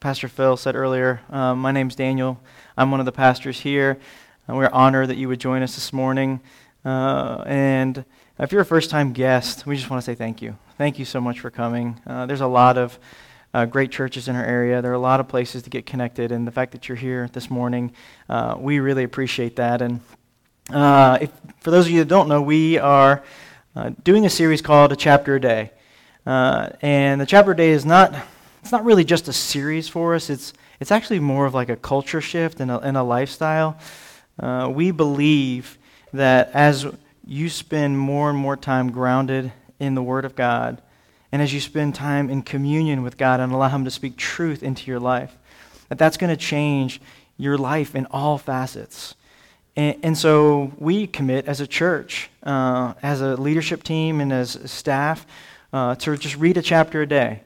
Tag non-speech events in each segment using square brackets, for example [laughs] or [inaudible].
Pastor Phil said earlier, uh, my name's Daniel. I'm one of the pastors here. Uh, we're honored that you would join us this morning. Uh, and if you're a first time guest, we just want to say thank you. Thank you so much for coming. Uh, there's a lot of uh, great churches in our area. There are a lot of places to get connected, and the fact that you're here this morning, we really appreciate that. And if, for those of you that don't know, we are doing a series called A Chapter a Day. and the chapter a day is not it's not really just a series for us, it's, it's actually more of like a culture shift and a, and a lifestyle. Uh, we believe that as you spend more and more time grounded in the Word of God, and as you spend time in communion with God and allow Him to speak truth into your life, that that's going to change your life in all facets. And, and, so we commit as a church, uh, as a leadership team, and as staff uh, to just read a chapter a day.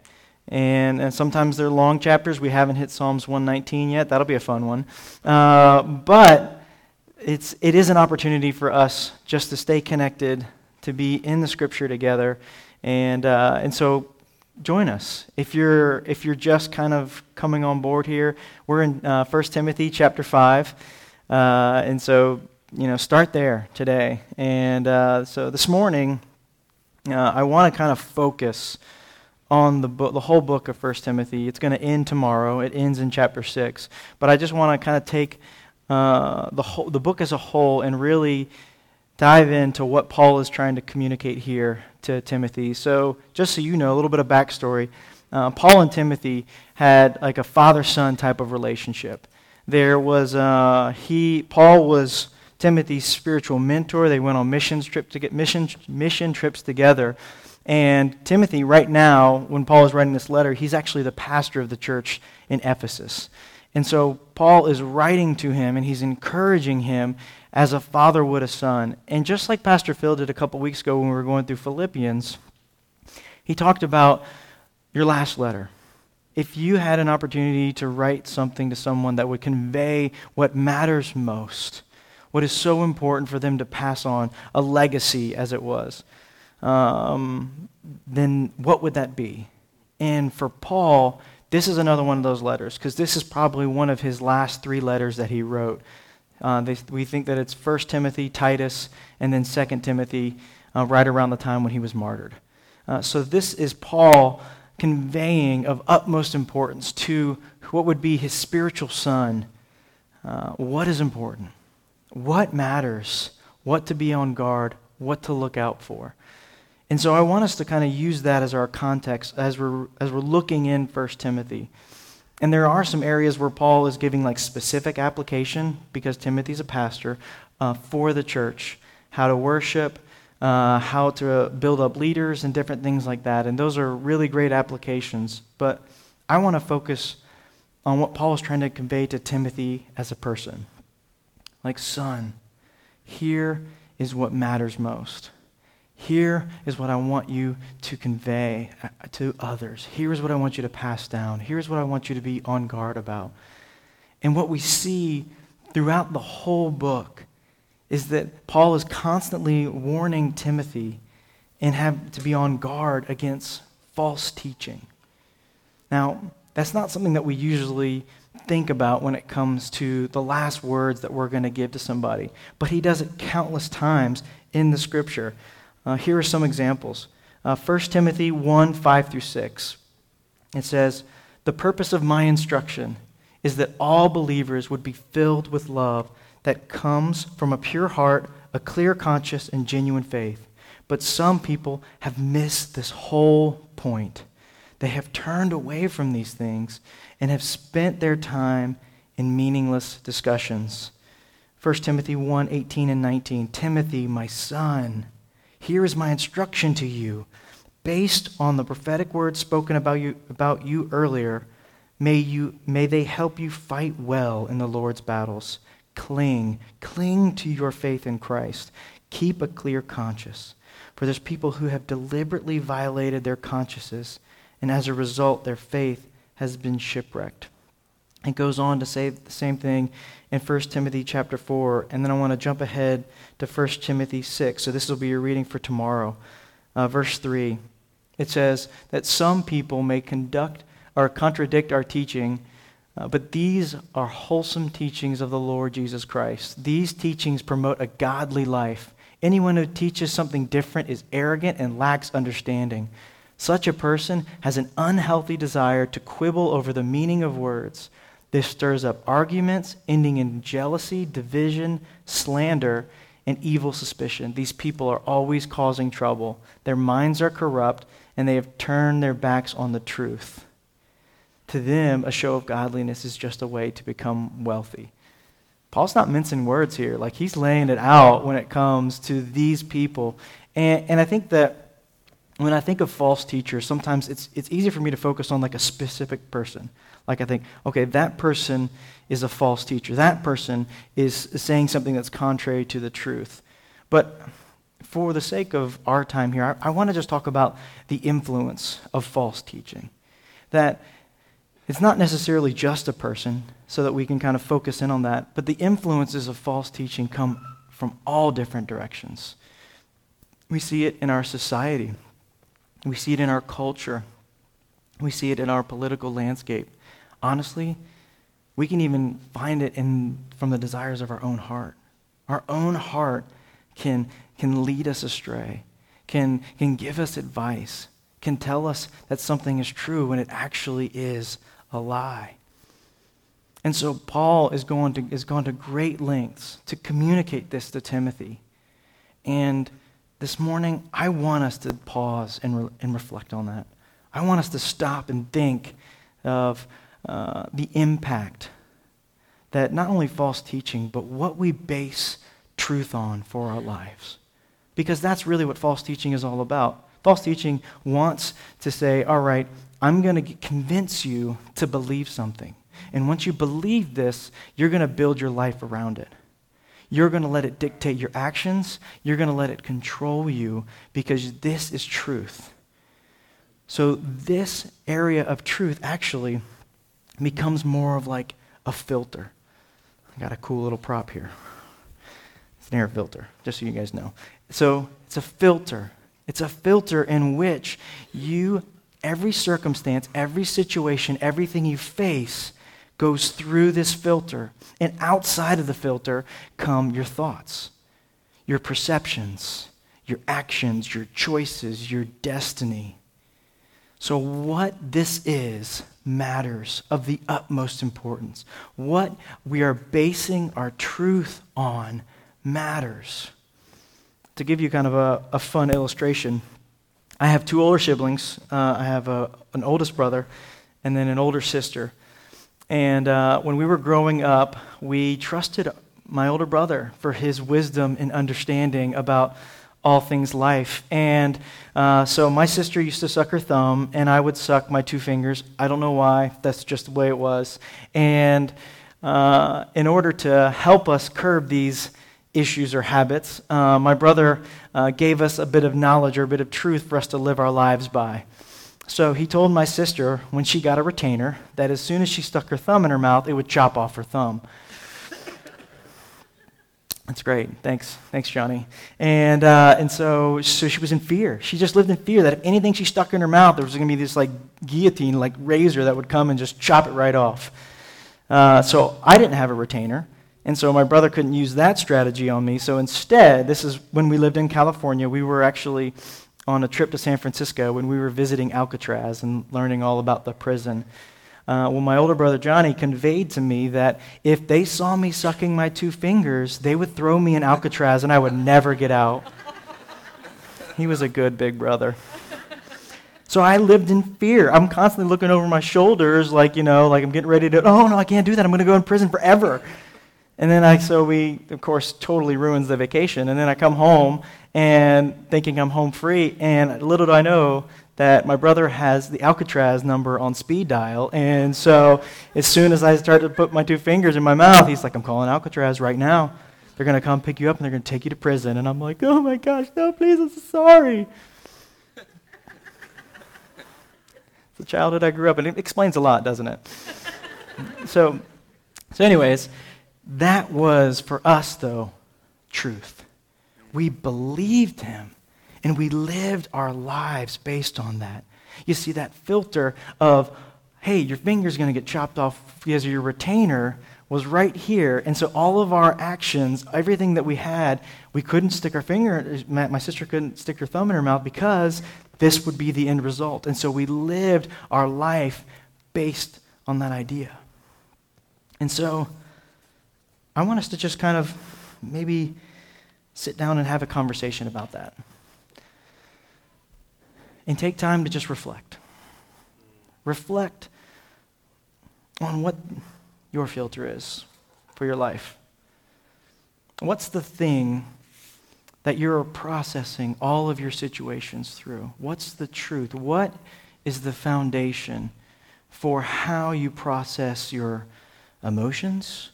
And, and sometimes they're long chapters. We haven't hit Psalms 119 yet. That'll be a fun one. Uh, but it's, it is an opportunity for us just to stay connected, to be in the Scripture together. And, uh, and so join us. If you're, if you're just kind of coming on board here, we're in uh, 1 Timothy chapter 5. Uh, and so, you know, start there today. And uh, so this morning, uh, I want to kind of focus on the, book, the whole book of 1 Timothy. It's going to end tomorrow. It ends in chapter 6. But I just want to kind of take uh, the, whole, the book as a whole and really dive into what Paul is trying to communicate here to Timothy. So, just so you know, a little bit of backstory. Uh, Paul and Timothy had like a father-son type of relationship. There was uh, he Paul was Timothy's spiritual mentor. They went on missions trip to get mission mission trips together. And Timothy, right now, when Paul is writing this letter, he's actually the pastor of the church in Ephesus. And so Paul is writing to him and he's encouraging him as a father would a son. And just like Pastor Phil did a couple weeks ago when we were going through Philippians, he talked about your last letter. If you had an opportunity to write something to someone that would convey what matters most, what is so important for them to pass on, a legacy as it was, um, then what would that be? And for Paul, this is another one of those letters because this is probably one of his last three letters that he wrote. Uh, they, we think that it's 1 Timothy, Titus, and then 2 Timothy, uh, right around the time when he was martyred. Uh, so this is Paul conveying of utmost importance to what would be his spiritual son. Uh, what is important? What matters? What to be on guard? What to look out for? And so I want us to kind of use that as our context as we're, as we're looking in 1 Timothy. And there are some areas where Paul is giving like specific application because Timothy's a pastor uh, for the church, how to worship, uh, how to build up leaders, and different things like that. And those are really great applications. But I want to focus on what Paul is trying to convey to Timothy as a person. Like, son, here is what matters most. Here is what I want you to convey uh, to others. Here's what I want you to pass down. Here's what I want you to be on guard about. And what we see throughout the whole book is that Paul is constantly warning Timothy and have to be on guard against false teaching. Now, that's not something that we usually think about when it comes to the last words that we're going to give to somebody, but he does it countless times in the scripture. Uh, here are some examples. Uh, 1 Timothy 1 5 through 6. It says, The purpose of my instruction is that all believers would be filled with love that comes from a pure heart, a clear conscience, and genuine faith. But some people have missed this whole point. They have turned away from these things and have spent their time in meaningless discussions. 1 Timothy 1 18 and 19. Timothy, my son, here is my instruction to you. Based on the prophetic words spoken about you, about you earlier, may, you, may they help you fight well in the Lord's battles. Cling, cling to your faith in Christ. Keep a clear conscience. For there's people who have deliberately violated their consciences, and as a result, their faith has been shipwrecked. It goes on to say the same thing in 1 Timothy chapter 4, and then I want to jump ahead to 1 Timothy 6. So this will be your reading for tomorrow. Uh, verse 3. It says that some people may conduct or contradict our teaching. Uh, but these are wholesome teachings of the Lord Jesus Christ. These teachings promote a godly life. Anyone who teaches something different is arrogant and lacks understanding. Such a person has an unhealthy desire to quibble over the meaning of words. This stirs up arguments, ending in jealousy, division, slander, and evil suspicion. These people are always causing trouble. Their minds are corrupt, and they have turned their backs on the truth. To them, a show of godliness is just a way to become wealthy. Paul's not mincing words here. Like, he's laying it out when it comes to these people. And, and I think that when I think of false teachers, sometimes it's, it's easy for me to focus on like a specific person. Like I think, okay, that person is a false teacher. That person is saying something that's contrary to the truth. But for the sake of our time here, I, I want to just talk about the influence of false teaching. That it's not necessarily just a person, so that we can kind of focus in on that, but the influences of false teaching come from all different directions. We see it in our society, we see it in our culture, we see it in our political landscape. Honestly, we can even find it in, from the desires of our own heart. Our own heart can, can lead us astray, can, can give us advice, can tell us that something is true when it actually is a lie. And so Paul is going to, is going to great lengths to communicate this to Timothy. And this morning, I want us to pause and, re- and reflect on that. I want us to stop and think of uh, the impact that not only false teaching, but what we base truth on for our lives. Because that's really what false teaching is all about. False teaching wants to say, all right, I'm going to convince you to believe something. And once you believe this, you're going to build your life around it. You're going to let it dictate your actions. You're going to let it control you because this is truth. So, this area of truth actually becomes more of like a filter. I got a cool little prop here. It's an air filter, just so you guys know. So, it's a filter. It's a filter in which you every circumstance, every situation, everything you face goes through this filter. And outside of the filter come your thoughts, your perceptions, your actions, your choices, your destiny. So, what this is matters of the utmost importance. What we are basing our truth on matters. To give you kind of a, a fun illustration, I have two older siblings. Uh, I have a, an oldest brother and then an older sister. And uh, when we were growing up, we trusted my older brother for his wisdom and understanding about all things life. And uh, so my sister used to suck her thumb, and I would suck my two fingers. I don't know why, that's just the way it was. And uh, in order to help us curb these issues or habits, uh, my brother uh, gave us a bit of knowledge or a bit of truth for us to live our lives by. So he told my sister when she got a retainer that as soon as she stuck her thumb in her mouth, it would chop off her thumb. That's great. Thanks. Thanks, Johnny. And, uh, and so, so she was in fear. She just lived in fear that if anything she stuck in her mouth, there was going to be this like guillotine, like razor that would come and just chop it right off. Uh, so I didn't have a retainer. And so my brother couldn't use that strategy on me. So instead, this is when we lived in California, we were actually on a trip to San Francisco when we were visiting Alcatraz and learning all about the prison. Uh, well, my older brother Johnny conveyed to me that if they saw me sucking my two fingers, they would throw me in Alcatraz and I would never get out. He was a good big brother. So I lived in fear. I'm constantly looking over my shoulders, like, you know, like I'm getting ready to, oh, no, I can't do that. I'm going to go in prison forever. And then I, so we, of course, totally ruins the vacation. And then I come home and thinking I'm home free. And little do I know that my brother has the Alcatraz number on speed dial. And so as soon as I start to put my two fingers in my mouth, he's like, I'm calling Alcatraz right now. They're going to come pick you up and they're going to take you to prison. And I'm like, oh my gosh, no, please, I'm so sorry. it's the childhood I grew up in. It explains a lot, doesn't it? [laughs] so, so anyways, that was for us, though, truth. We believed him and we lived our lives based on that. You see, that filter of hey, your finger's going to get chopped off because your retainer was right here. And so all of our actions, everything that we had, we couldn't stick our finger, my sister couldn't stick her thumb in her mouth because this would be the end result. And so we lived our life based on that idea. And so I want us to just kind of maybe sit down and have a conversation about that. And take time to just reflect. Reflect on what your filter is for your life. What's the thing that you're processing all of your situations through? What's the truth? What is the foundation for how you process your emotions,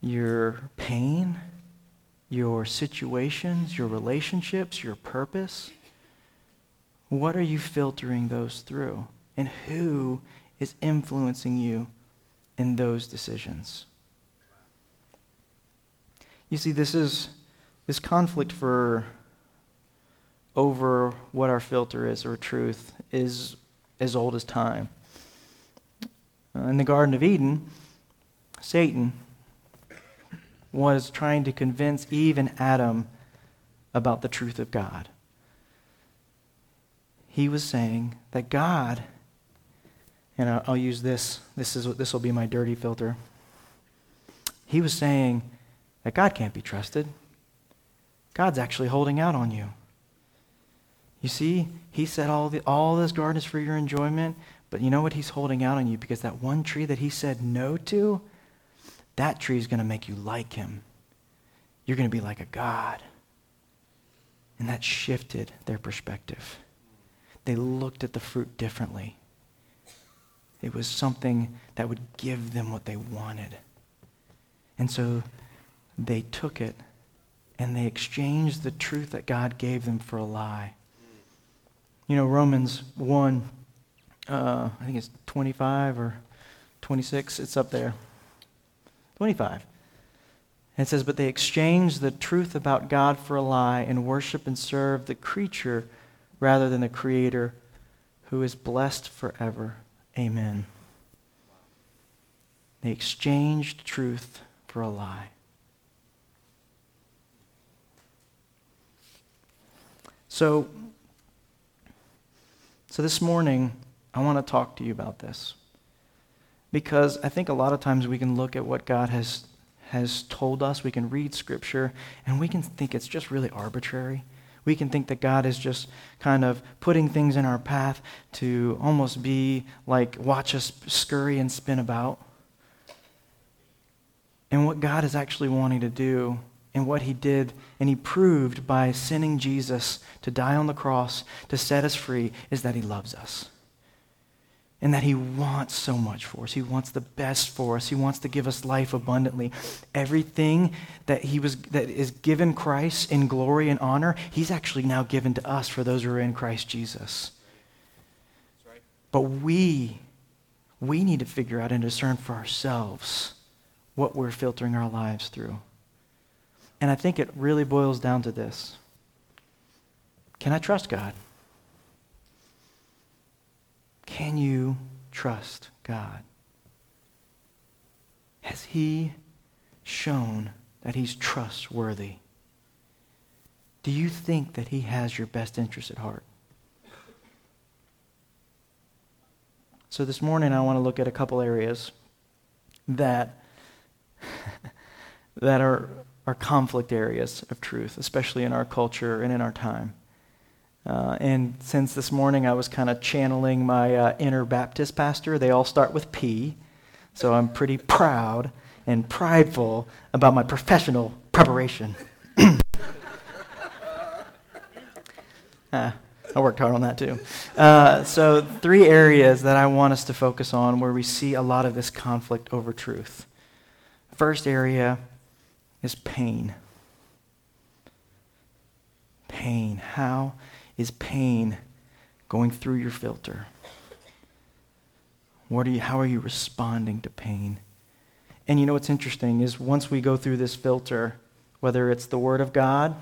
your pain, your situations, your relationships, your purpose? What are you filtering those through? And who is influencing you in those decisions? You see, this is this conflict for over what our filter is or truth is as old as time. Uh, in the Garden of Eden, Satan was trying to convince Eve and Adam about the truth of God. He was saying that God, and I'll, use this, this, is, this will be my dirty filter. He was saying that God can't be trusted. God's actually holding out on you. You see, He said all, the, all this garden is for your enjoyment, but you know what? He's holding out on you because that one tree that He said no to, that tree is going to make you like Him. You're going to be like a God. And that shifted their perspective. They looked at the fruit differently. It was something that would give them what they wanted. And so they took it and they exchanged the truth that God gave them for a lie. You know, Romans 1, uh, I think it's 25 or 26, it's up there. 25. it says, But they exchanged the truth about God for a lie and worship and serve the creature rather than the Creator who is blessed forever. Amen. They exchanged truth for a lie. So, so this morning, I want to talk to you about this. Because I think a lot of times we can look at what God has, has told us, we can read Scripture, and we can think it's just really arbitrary. We can think that God is just kind of putting things in our path to almost be like watch us scurry and spin about. And what God is actually wanting to do and what he did and he proved by sending Jesus to die on the cross to set us free is that he loves us. And that he wants so much for us. He wants the best for us. He wants to give us life abundantly. Everything that he was that is given Christ in glory and honor, he's actually now given to us for those who are in Christ Jesus. But we we need to figure out and discern for ourselves what we're filtering our lives through. And I think it really boils down to this Can I trust God? Can you trust God? Has He shown that He's trustworthy? Do you think that He has your best interest at heart? So this morning I want to look at a couple areas that [laughs] that are are conflict areas of truth, especially in our culture and in our time. Uh, and since this morning I was kind of channeling my uh, inner Baptist pastor, they all start with P. So I'm pretty proud and prideful about my professional preparation. uh, [coughs] I worked hard on that too. Uh, so, three areas that I want us to focus on where we see a lot of this conflict over truth. First area is pain. Pain. How is pain going through your filter? What are you, how are you responding to pain? And you know what's interesting is once we go through this filter, whether it's the Word of God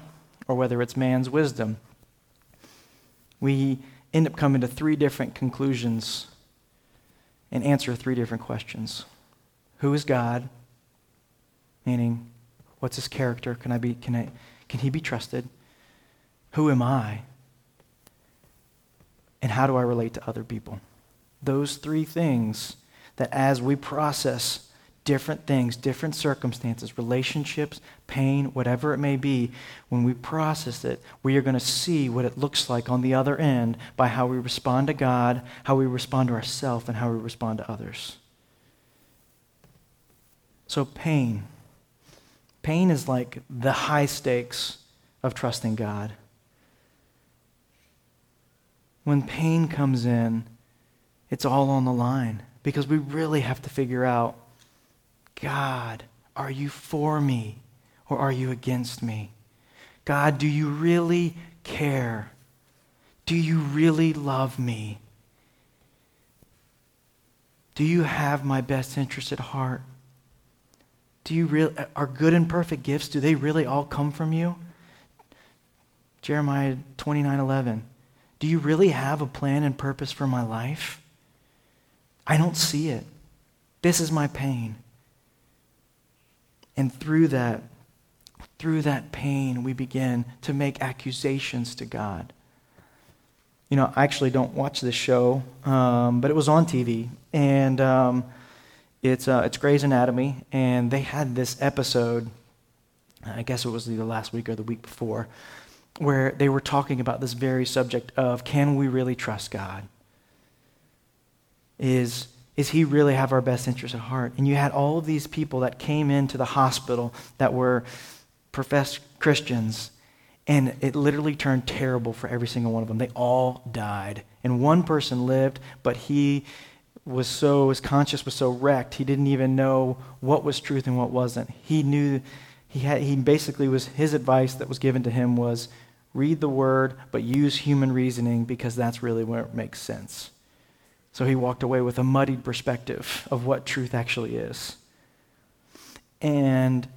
or whether it's man's wisdom, we end up coming to three different conclusions. and answer three different questions Who is God? Meaning, what's his character? Can, I be, can, I, can he be trusted? Who am I? And how do I relate to other people? Those three things that as we process different things, different circumstances, relationships, pain, whatever it may be, when we process it, we are going to see what it looks like on the other end by how we respond to God, how we respond to ourselves, and how we respond to others. So, pain. Pain is like the high stakes of trusting God. When pain comes in, it's all on the line because we really have to figure out God, are you for me or are you against me? God, do you really care? Do you really love me? Do you have my best interest at heart? Do you really, are good and perfect gifts, do they really all come from you? Jeremiah 29 11. Do you really have a plan and purpose for my life? I don't see it. This is my pain. And through that, through that pain, we begin to make accusations to God. You know, I actually don't watch this show, um, but it was on TV, and um, it's uh, it's Grey's Anatomy, and they had this episode. I guess it was either last week or the week before, where they were talking about this very subject of can we really trust God? Is is he really have our best interest at heart? And you had all of these people that came into the hospital that were professed Christians, and it literally turned terrible for every single one of them. They all died. And one person lived, but he was so, his conscience was so wrecked, he didn't even know what was truth and what wasn't. He knew, he, had, he basically was, his advice that was given to him was read the word, but use human reasoning because that's really where it makes sense. So he walked away with a muddied perspective of what truth actually is. And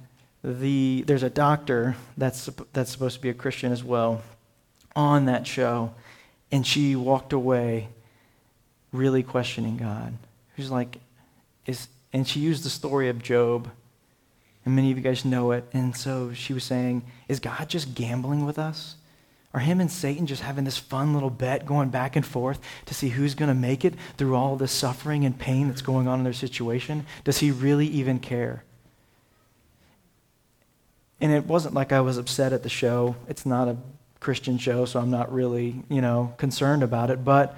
the, there's a doctor that's, that's supposed to be a Christian as well on that show, and she walked away really questioning God. She's like, is, and she used the story of Job, and many of you guys know it. And so she was saying, Is God just gambling with us? Are him and Satan just having this fun little bet going back and forth to see who's going to make it through all this suffering and pain that's going on in their situation? Does he really even care? And it wasn't like I was upset at the show. It's not a Christian show, so I'm not really, you know, concerned about it. But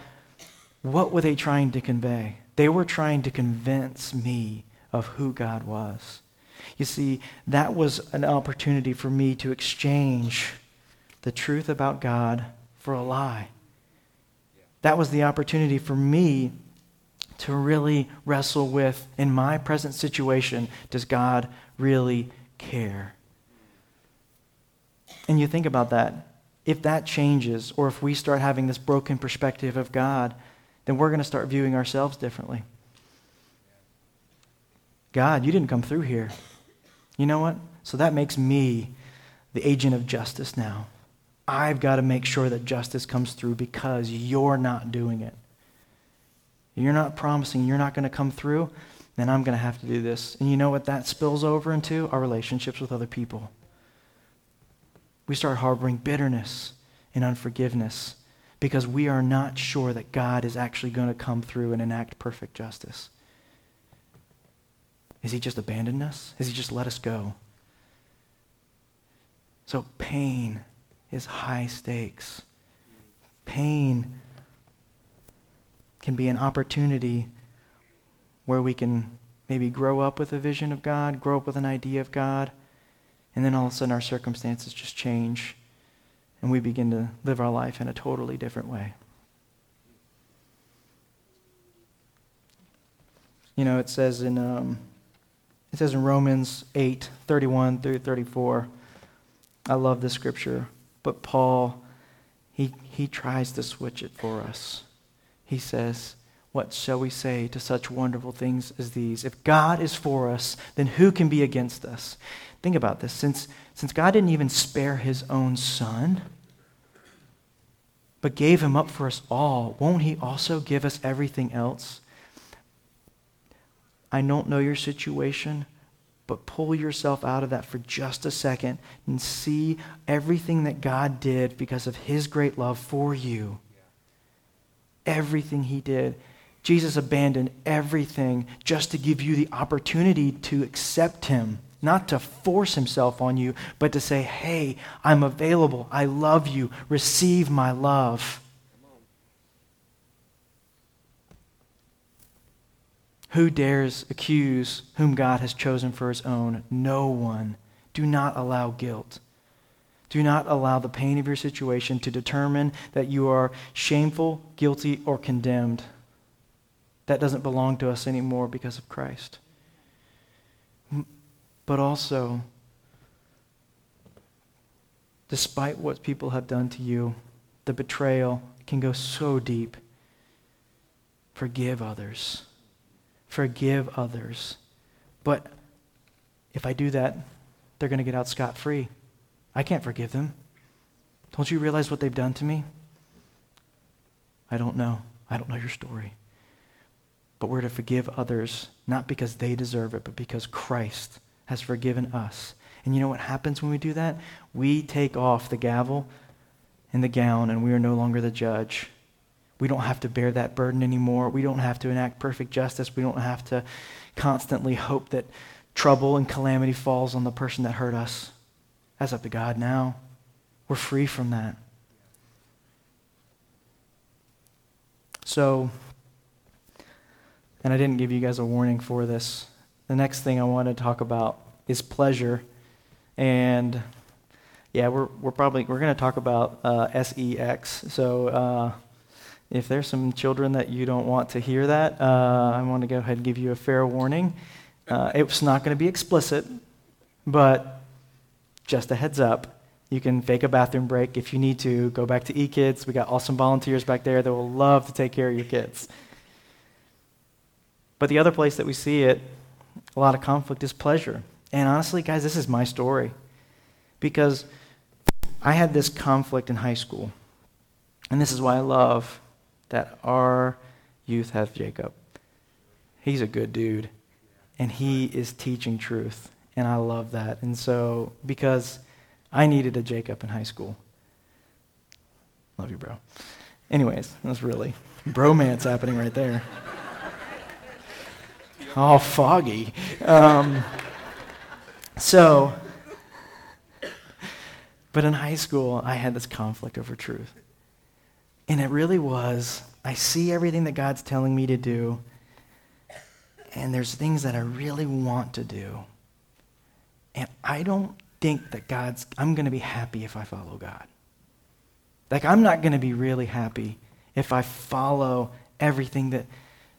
what were they trying to convey? They were trying to convince me of who God was. You see, that was an opportunity for me to exchange the truth about God for a lie. That was the opportunity for me to really wrestle with in my present situation does God really care? And you think about that. If that changes, or if we start having this broken perspective of God, then we're going to start viewing ourselves differently. God, you didn't come through here. You know what? So that makes me the agent of justice now. I've got to make sure that justice comes through because you're not doing it. You're not promising you're not going to come through, then I'm going to have to do this. And you know what that spills over into? Our relationships with other people. We start harboring bitterness and unforgiveness because we are not sure that God is actually going to come through and enact perfect justice. Has he just abandoned us? Has he just let us go? So, pain is high stakes. Pain can be an opportunity where we can maybe grow up with a vision of God, grow up with an idea of God, and then all of a sudden our circumstances just change and we begin to live our life in a totally different way. You know, it says in um, it says in Romans 8, 31 through 34. I love this scripture. But Paul, he, he tries to switch it for us. He says, What shall we say to such wonderful things as these? If God is for us, then who can be against us? Think about this. Since, since God didn't even spare his own son, but gave him up for us all, won't he also give us everything else? I don't know your situation, but pull yourself out of that for just a second and see everything that God did because of his great love for you. Everything he did. Jesus abandoned everything just to give you the opportunity to accept him, not to force himself on you, but to say, hey, I'm available. I love you. Receive my love. Who dares accuse whom God has chosen for his own? No one. Do not allow guilt. Do not allow the pain of your situation to determine that you are shameful, guilty, or condemned. That doesn't belong to us anymore because of Christ. But also, despite what people have done to you, the betrayal can go so deep. Forgive others forgive others. But if I do that, they're going to get out scot free. I can't forgive them. Don't you realize what they've done to me? I don't know. I don't know your story. But we're to forgive others, not because they deserve it, but because Christ has forgiven us. And you know what happens when we do that? We take off the gavel and the gown, and we are no longer the judge. We don't have to bear that burden anymore. We don't have to enact perfect justice. We don't have to constantly hope that trouble and calamity falls on the person that hurt us. That's up to God now. We're free from that. So, and I didn't give you guys a warning for this. The next thing I want to talk about is pleasure. And yeah, we're, we're probably, we're going to talk about uh, SEX. So, uh, if there's some children that you don't want to hear that, uh, I want to go ahead and give you a fair warning. Uh, it's not going to be explicit, but just a heads up. You can fake a bathroom break if you need to. Go back to eKids. We got awesome volunteers back there that will love to take care of your kids. But the other place that we see it, a lot of conflict, is pleasure. And honestly, guys, this is my story. Because I had this conflict in high school. And this is why I love that our youth has Jacob. He's a good dude, and he is teaching truth, and I love that. And so, because I needed a Jacob in high school. Love you, bro. Anyways, that's really bromance happening right there. All foggy. Um, so, but in high school, I had this conflict over truth. And it really was I see everything that God's telling me to do, and there's things that I really want to do. And I don't think that God's, I'm going to be happy if I follow God. Like, I'm not going to be really happy if I follow everything that,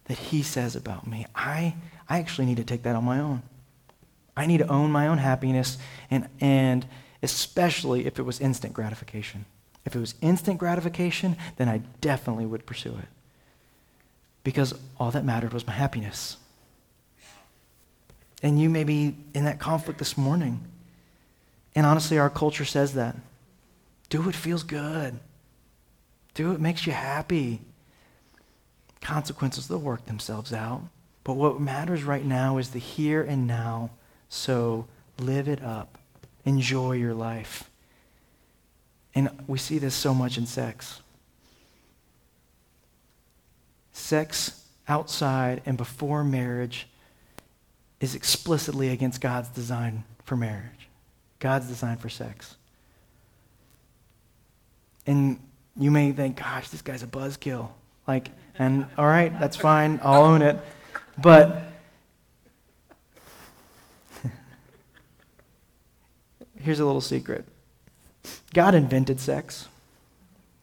that He says about me. I, I actually need to take that on my own. I need to own my own happiness, and, and especially if it was instant gratification. If it was instant gratification, then I definitely would pursue it. Because all that mattered was my happiness. And you may be in that conflict this morning. And honestly, our culture says that. Do what feels good. Do what makes you happy. Consequences, they'll work themselves out. But what matters right now is the here and now. So live it up. Enjoy your life. And we see this so much in sex. Sex outside and before marriage is explicitly against God's design for marriage, God's design for sex. And you may think, gosh, this guy's a buzzkill. Like, and all right, that's fine, I'll own it. But [laughs] here's a little secret God invented sex.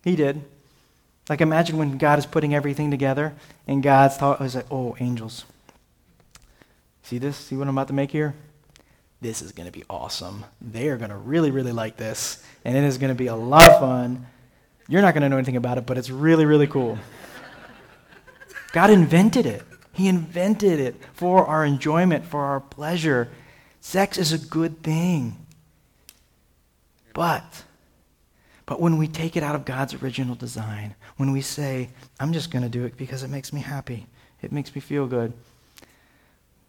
He did. Like imagine when God is putting everything together and God's thought oh, was like, oh, angels. See this? See what I'm about to make here? This is going to be awesome. They are going to really, really like this. And it is going to be a lot of fun. You're not going to know anything about it, but it's really, really cool. God invented it. He invented it for our enjoyment, for our pleasure. Sex is a good thing. But, but when we take it out of God's original design, when we say, I'm just going to do it because it makes me happy, it makes me feel good,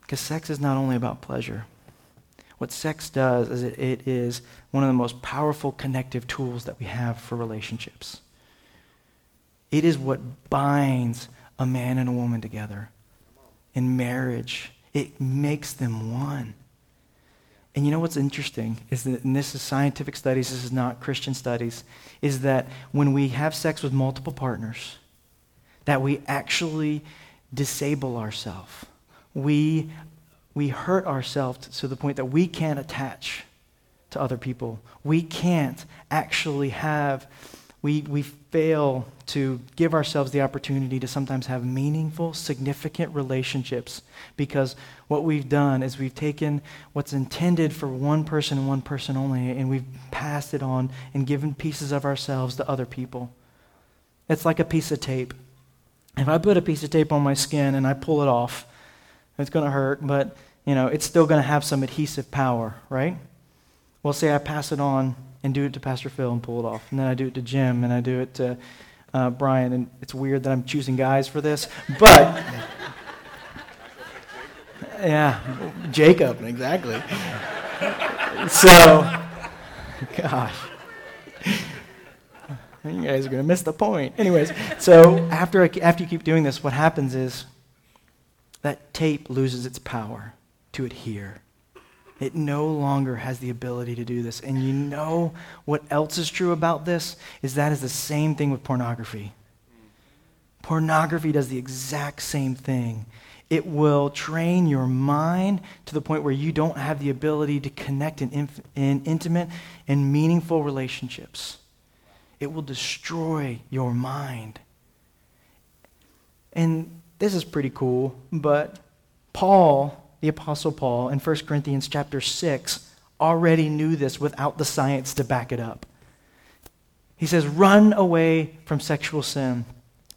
Because sex is not only about pleasure. What sex does is it, it is one of the most powerful connective tools that we have for relationships. It is what binds a man and a woman together in marriage. It makes them one. And you know what's interesting is that, and this is scientific studies, this is not Christian studies, is that when we have sex with multiple partners, that we actually disable ourselves. We, we hurt ourselves to the point that we can't attach to other people. We can't actually have we, we fail to give ourselves the opportunity to sometimes have meaningful, significant relationships because what we've done is we've taken what's intended for one person and one person only and we've passed it on and given pieces of ourselves to other people. It's like a piece of tape. If I put a piece of tape on my skin and I pull it off, it's going to hurt, but you know, it's still going to have some adhesive power, right? Well, say I pass it on and do it to Pastor Phil and pull it off. And then I do it to Jim and I do it to uh, Brian. And it's weird that I'm choosing guys for this, but [laughs] yeah, Jacob, exactly. So, gosh. You guys are going to miss the point. Anyways, so after, I, after you keep doing this, what happens is that tape loses its power to adhere. It no longer has the ability to do this. And you know what else is true about this? Is that is the same thing with pornography. Pornography does the exact same thing. It will train your mind to the point where you don't have the ability to connect in, inf- in intimate and meaningful relationships. It will destroy your mind. And this is pretty cool, but Paul the apostle Paul in 1 Corinthians chapter 6 already knew this without the science to back it up. He says, "Run away from sexual sin."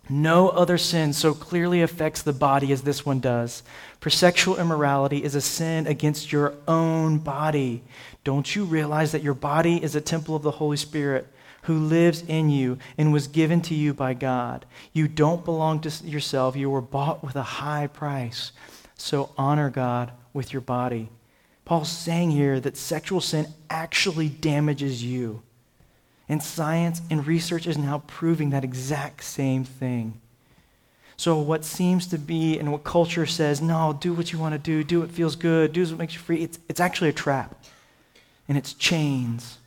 No other sin so clearly affects the body as this one does. For sexual immorality is a sin against your own body. Don't you realize that your body is a temple of the Holy Spirit who lives in you and was given to you by God? You don't belong to yourself. You were bought with a high price. So honor God with your body. Paul's saying here that sexual sin actually damages you. And science and research is now proving that exact same thing. So, what seems to be and what culture says, no, do what you want to do, do what feels good, do what makes you free, it's, it's actually a trap. And it's chains.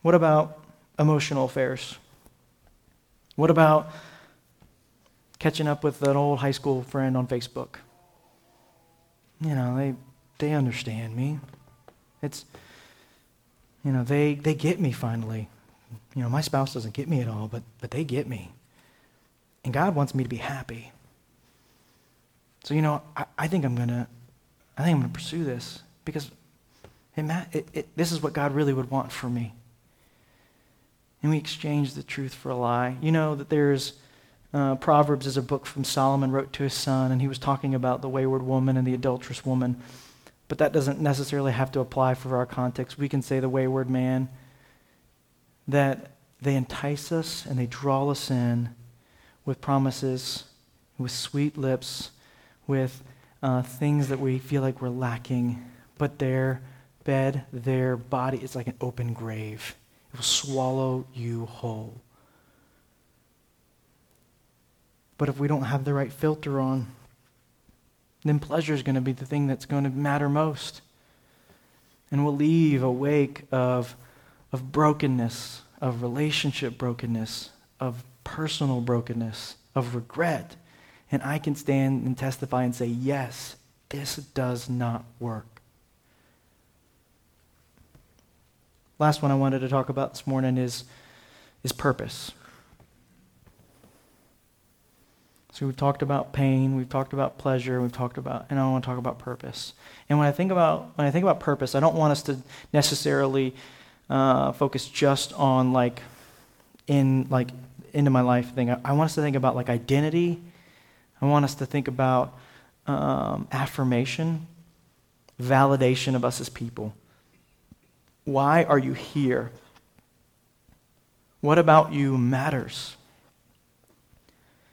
What about emotional affairs? What about catching up with an old high school friend on Facebook. You know, they they understand me. It's you know, they they get me finally. You know, my spouse doesn't get me at all, but but they get me. And God wants me to be happy. So, you know, I, I think I'm gonna I think I'm gonna pursue this because it, it, it, this is what God really would want for me. And we exchange the truth for a lie. You know that there's uh, Proverbs is a book from Solomon wrote to his son, and he was talking about the wayward woman and the adulterous woman. But that doesn't necessarily have to apply for our context. We can say the wayward man, that they entice us and they draw us in with promises, with sweet lips, with uh, things that we feel like we're lacking, but their bed, their body is like an open grave. It will swallow you whole. But if we don't have the right filter on, then pleasure is going to be the thing that's going to matter most. And we'll leave a wake of, of brokenness, of relationship brokenness, of personal brokenness, of regret. And I can stand and testify and say, yes, this does not work. Last one I wanted to talk about this morning is, is purpose. So we've talked about pain, we've talked about pleasure, we've talked about, and I want to talk about purpose. And when I think about when I think about purpose, I don't want us to necessarily uh, focus just on like in like into my life thing. I, I, want us to think about like identity. I want us to think about um, affirmation, validation of us as people. Why are you here? What about you matters?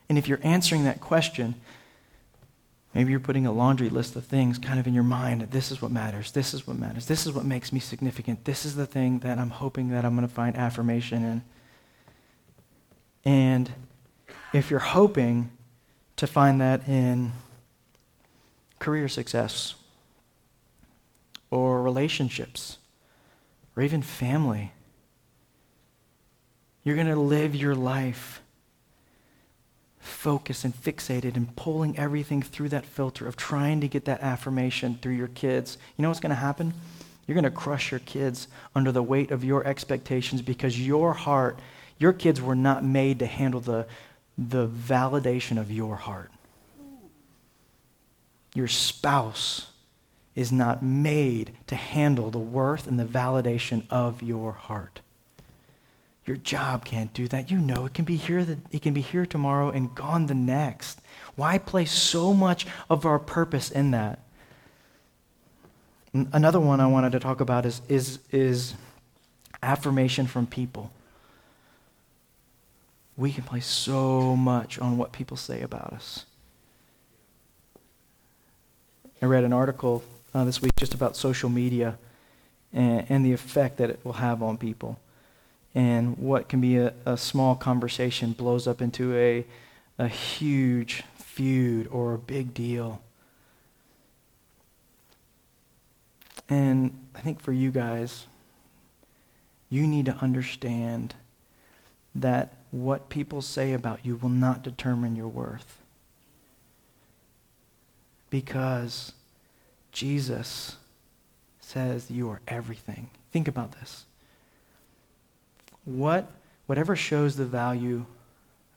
And if you're answering that question, Maybe you're putting a laundry list of things kind of in your mind. That this is what matters. This is what matters. This is what makes me significant. This is the thing that I'm hoping that I'm going to find affirmation in. And if you're hoping to find that in career success or relationships or even family, you're going to live your life focused and fixated and pulling everything through that filter of trying to get that affirmation through your kids. You know what's going to happen? You're going to crush your kids under the weight of your expectations because your heart, your kids were not made to handle the, the validation of your heart. Your spouse is not made to handle the worth and the validation of your heart. Your job can't do that. You know it can be here it can be here tomorrow and gone the next. Why place so much of our purpose in that? Another one I wanted to talk about is, is, is affirmation from people. We can place so much on what people say about us. I read an article uh, this week just about social media and, and the effect that it will have on people and what can be a, a small conversation blows up into a, a huge feud or a big deal. And I think for you guys, you need to understand that what people say about you will not determine your worth. Because Jesus says you are everything. Think about this what, whatever shows the value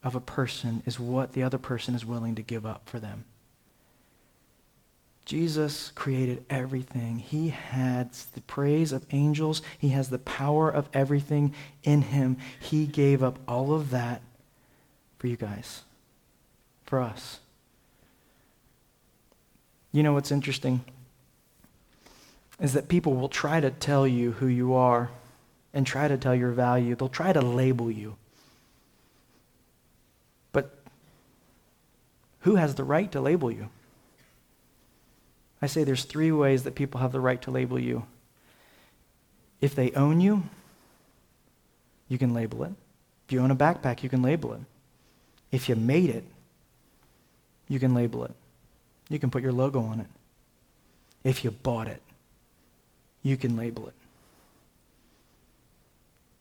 of a person is what the other person is willing to give up for them. Jesus created everything. He had the praise of angels. He has the power of everything in him. He gave up all of that for you guys, for us. You know what's interesting? Is that people will try to tell you who you are and try to tell your value. They'll try to label you. But who has the right to label you? I say there's three ways that people have the right to label you. If they own you, you can label it. If you own a backpack, you can label it. If you made it, you can label it. You can put your logo on it. If you bought it, you can label it.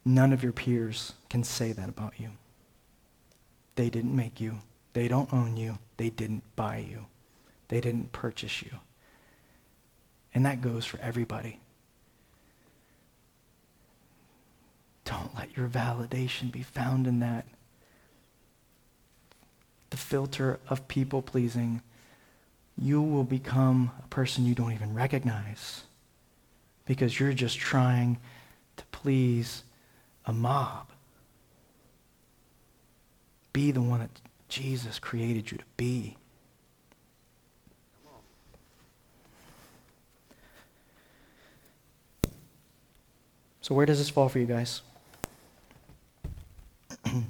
None of your peers can say that about you. They didn't make you. They don't own you. They didn't buy you. They didn't purchase you. And that goes for everybody. Don't let your validation be found in that. The filter of people pleasing. You will become a person you don't even recognize because you're just trying to please a mob. Be the one that Jesus created you to be. So, where does this fall for you guys? [clears throat] where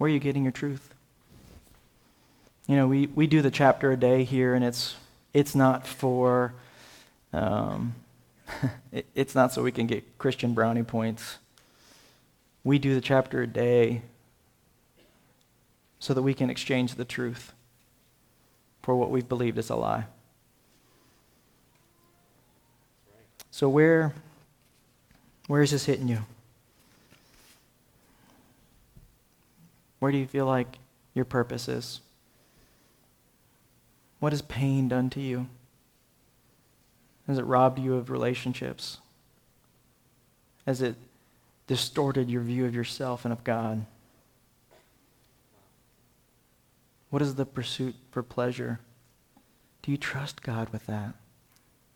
are you getting your truth? You know, we, we do the chapter a day here, and it's, it's not for um, [laughs] it, it's not so we can get Christian brownie points. We do the chapter a day so that we can exchange the truth for what we've believed is a lie. So where where is this hitting you? Where do you feel like your purpose is? What has pain done to you? Has it robbed you of relationships? Has it distorted your view of yourself and of God? What is the pursuit for pleasure? Do you trust God with that?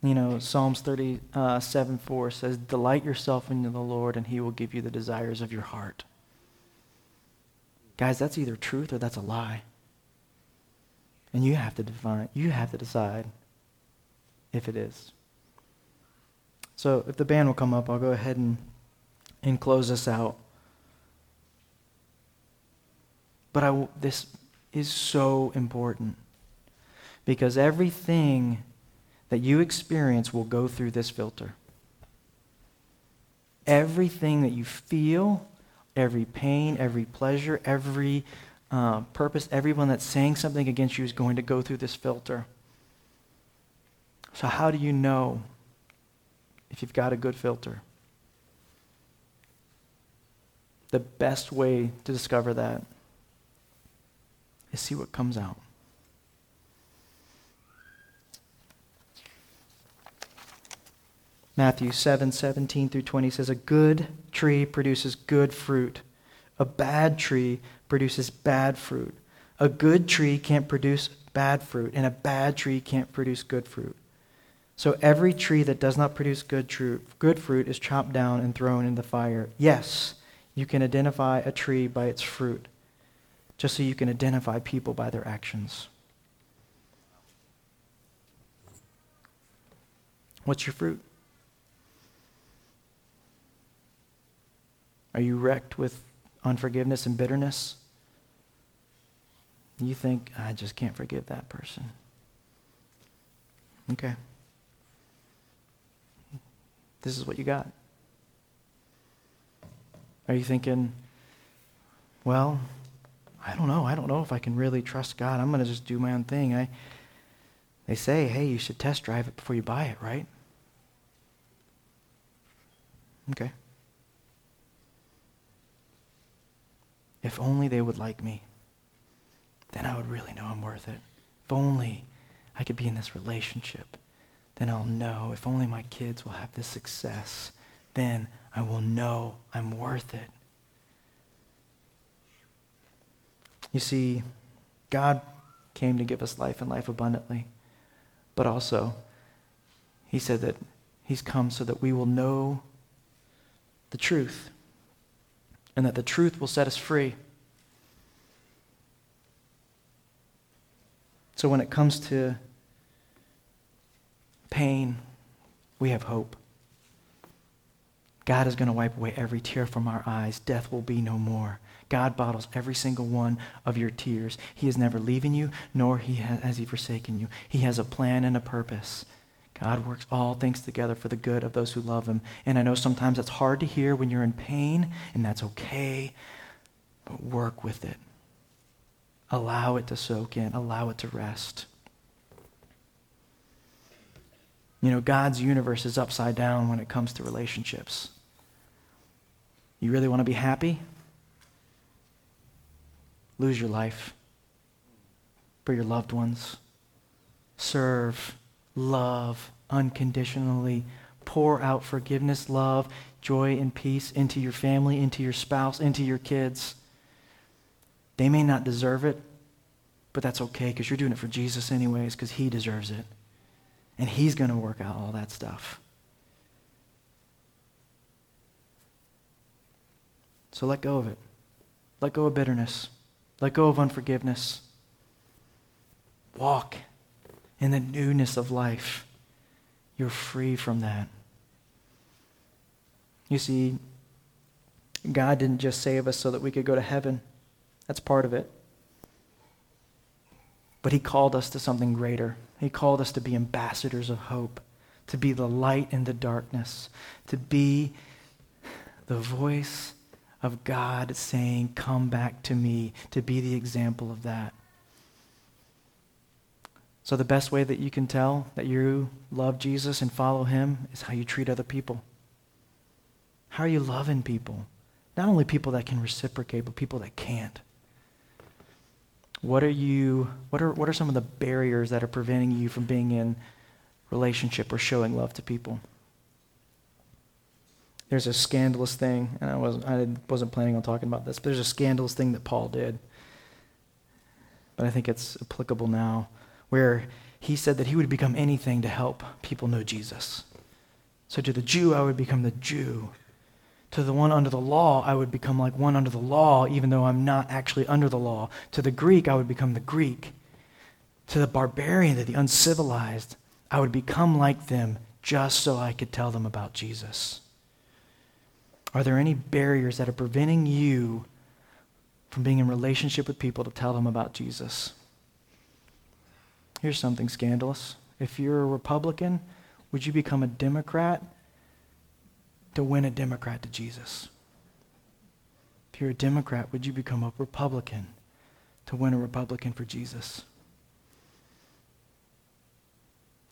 You know, Psalms 37 uh, 4 says, Delight yourself in the Lord, and he will give you the desires of your heart. Guys, that's either truth or that's a lie. And you have to define, you have to decide if it is. So if the band will come up, I'll go ahead and, and close this out. But I, this is so important because everything that you experience will go through this filter. Everything that you feel, every pain, every pleasure, every uh, purpose, everyone that's saying something against you is going to go through this filter. So, how do you know if you've got a good filter? The best way to discover that is see what comes out. Matthew 7 17 through 20 says, A good tree produces good fruit. A bad tree produces bad fruit. A good tree can't produce bad fruit, and a bad tree can't produce good fruit. So every tree that does not produce good, fruit, good fruit is chopped down and thrown in the fire. Yes, you can identify a tree by its fruit, just so you can identify people by their actions. What's your fruit? Are you wrecked with unforgiveness and bitterness? You think, I just can't forgive that person. Okay. This is what you got. Are you thinking, well, I don't know. I don't know if I can really trust God. I'm going to just do my own thing. I, they say, hey, you should test drive it before you buy it, right? Okay. If only they would like me, then I would really know I'm worth it. If only I could be in this relationship, then I'll know. If only my kids will have this success, then I will know I'm worth it. You see, God came to give us life and life abundantly, but also, He said that He's come so that we will know the truth and that the truth will set us free. So when it comes to pain, we have hope. God is going to wipe away every tear from our eyes. Death will be no more. God bottles every single one of your tears. He is never leaving you, nor has he forsaken you. He has a plan and a purpose. God works all things together for the good of those who love him. And I know sometimes it's hard to hear when you're in pain, and that's okay, but work with it. Allow it to soak in, allow it to rest. You know, God's universe is upside down when it comes to relationships. You really want to be happy? Lose your life for your loved ones. Serve love unconditionally. Pour out forgiveness, love, joy, and peace into your family, into your spouse, into your kids. They may not deserve it, but that's okay because you're doing it for Jesus, anyways, because He deserves it. And He's going to work out all that stuff. So let go of it. Let go of bitterness. Let go of unforgiveness. Walk in the newness of life. You're free from that. You see, God didn't just save us so that we could go to heaven. That's part of it. But He called us to something greater. He called us to be ambassadors of hope, to be the light in the darkness, to be the voice of God saying, Come back to me, to be the example of that. So, the best way that you can tell that you love Jesus and follow him is how you treat other people. How are you loving people? Not only people that can reciprocate, but people that can't. What are you what are what are some of the barriers that are preventing you from being in relationship or showing love to people? There's a scandalous thing, and I wasn't I wasn't planning on talking about this, but there's a scandalous thing that Paul did. But I think it's applicable now where he said that he would become anything to help people know Jesus. So to the Jew, I would become the Jew. To the one under the law, I would become like one under the law, even though I'm not actually under the law. To the Greek, I would become the Greek. To the barbarian, to the uncivilized, I would become like them just so I could tell them about Jesus. Are there any barriers that are preventing you from being in relationship with people to tell them about Jesus. Here's something scandalous. If you're a Republican, would you become a Democrat to win a Democrat to Jesus? If you're a Democrat, would you become a Republican to win a Republican for Jesus?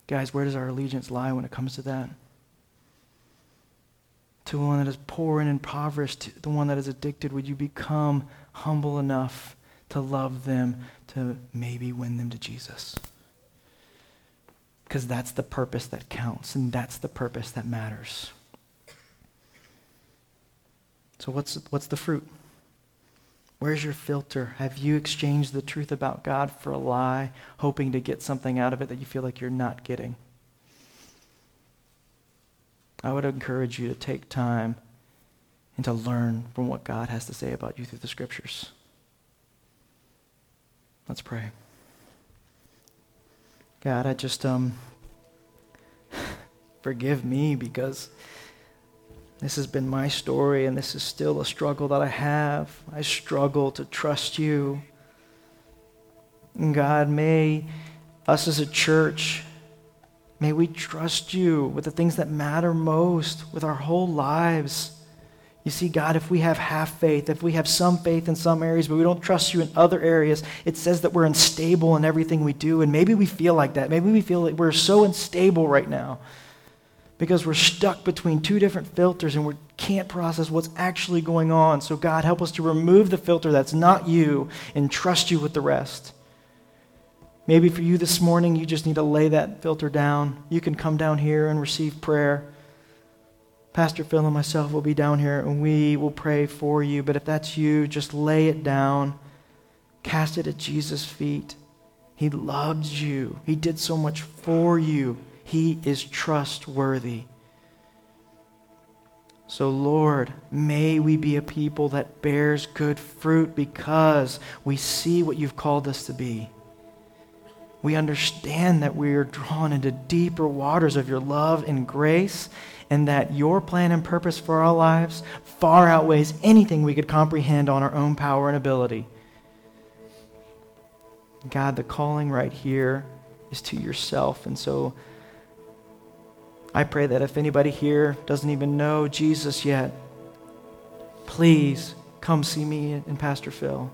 Guys, where does our allegiance lie when it comes to that? To the one that is poor and impoverished, the one that is addicted, would you become humble enough to love them, to maybe win them to Jesus? Because that's the purpose that counts, and that's the purpose that matters. So, what's, what's the fruit? Where's your filter? Have you exchanged the truth about God for a lie, hoping to get something out of it that you feel like you're not getting? I would encourage you to take time and to learn from what God has to say about you through the scriptures. Let's pray. God, I just um [laughs] forgive me because this has been my story and this is still a struggle that I have. I struggle to trust you. And God, may us as a church May we trust you with the things that matter most, with our whole lives. You see, God, if we have half faith, if we have some faith in some areas, but we don't trust you in other areas, it says that we're unstable in everything we do. And maybe we feel like that. Maybe we feel like we're so unstable right now because we're stuck between two different filters and we can't process what's actually going on. So, God, help us to remove the filter that's not you and trust you with the rest. Maybe for you this morning, you just need to lay that filter down. You can come down here and receive prayer. Pastor Phil and myself will be down here and we will pray for you. But if that's you, just lay it down, cast it at Jesus' feet. He loves you, He did so much for you. He is trustworthy. So, Lord, may we be a people that bears good fruit because we see what you've called us to be we understand that we are drawn into deeper waters of your love and grace, and that your plan and purpose for our lives far outweighs anything we could comprehend on our own power and ability. God, the calling right here is to yourself. And so I pray that if anybody here doesn't even know Jesus yet, please come see me and Pastor Phil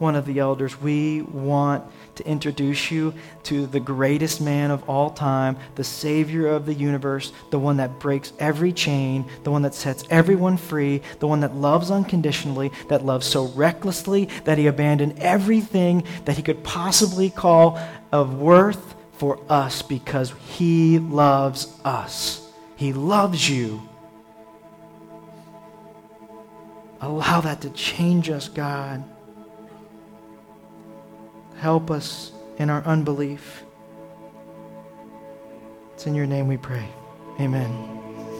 one of the elders, we want to introduce you to the greatest man of all time, the Savior of the universe, the one that breaks every chain, the one that sets everyone free, the one that loves unconditionally, that loves so recklessly that he abandoned everything that he could possibly call of worth for us because he loves us. He loves you. Allow that to change us, God. Help us in our unbelief. It's in your name we pray. Amen.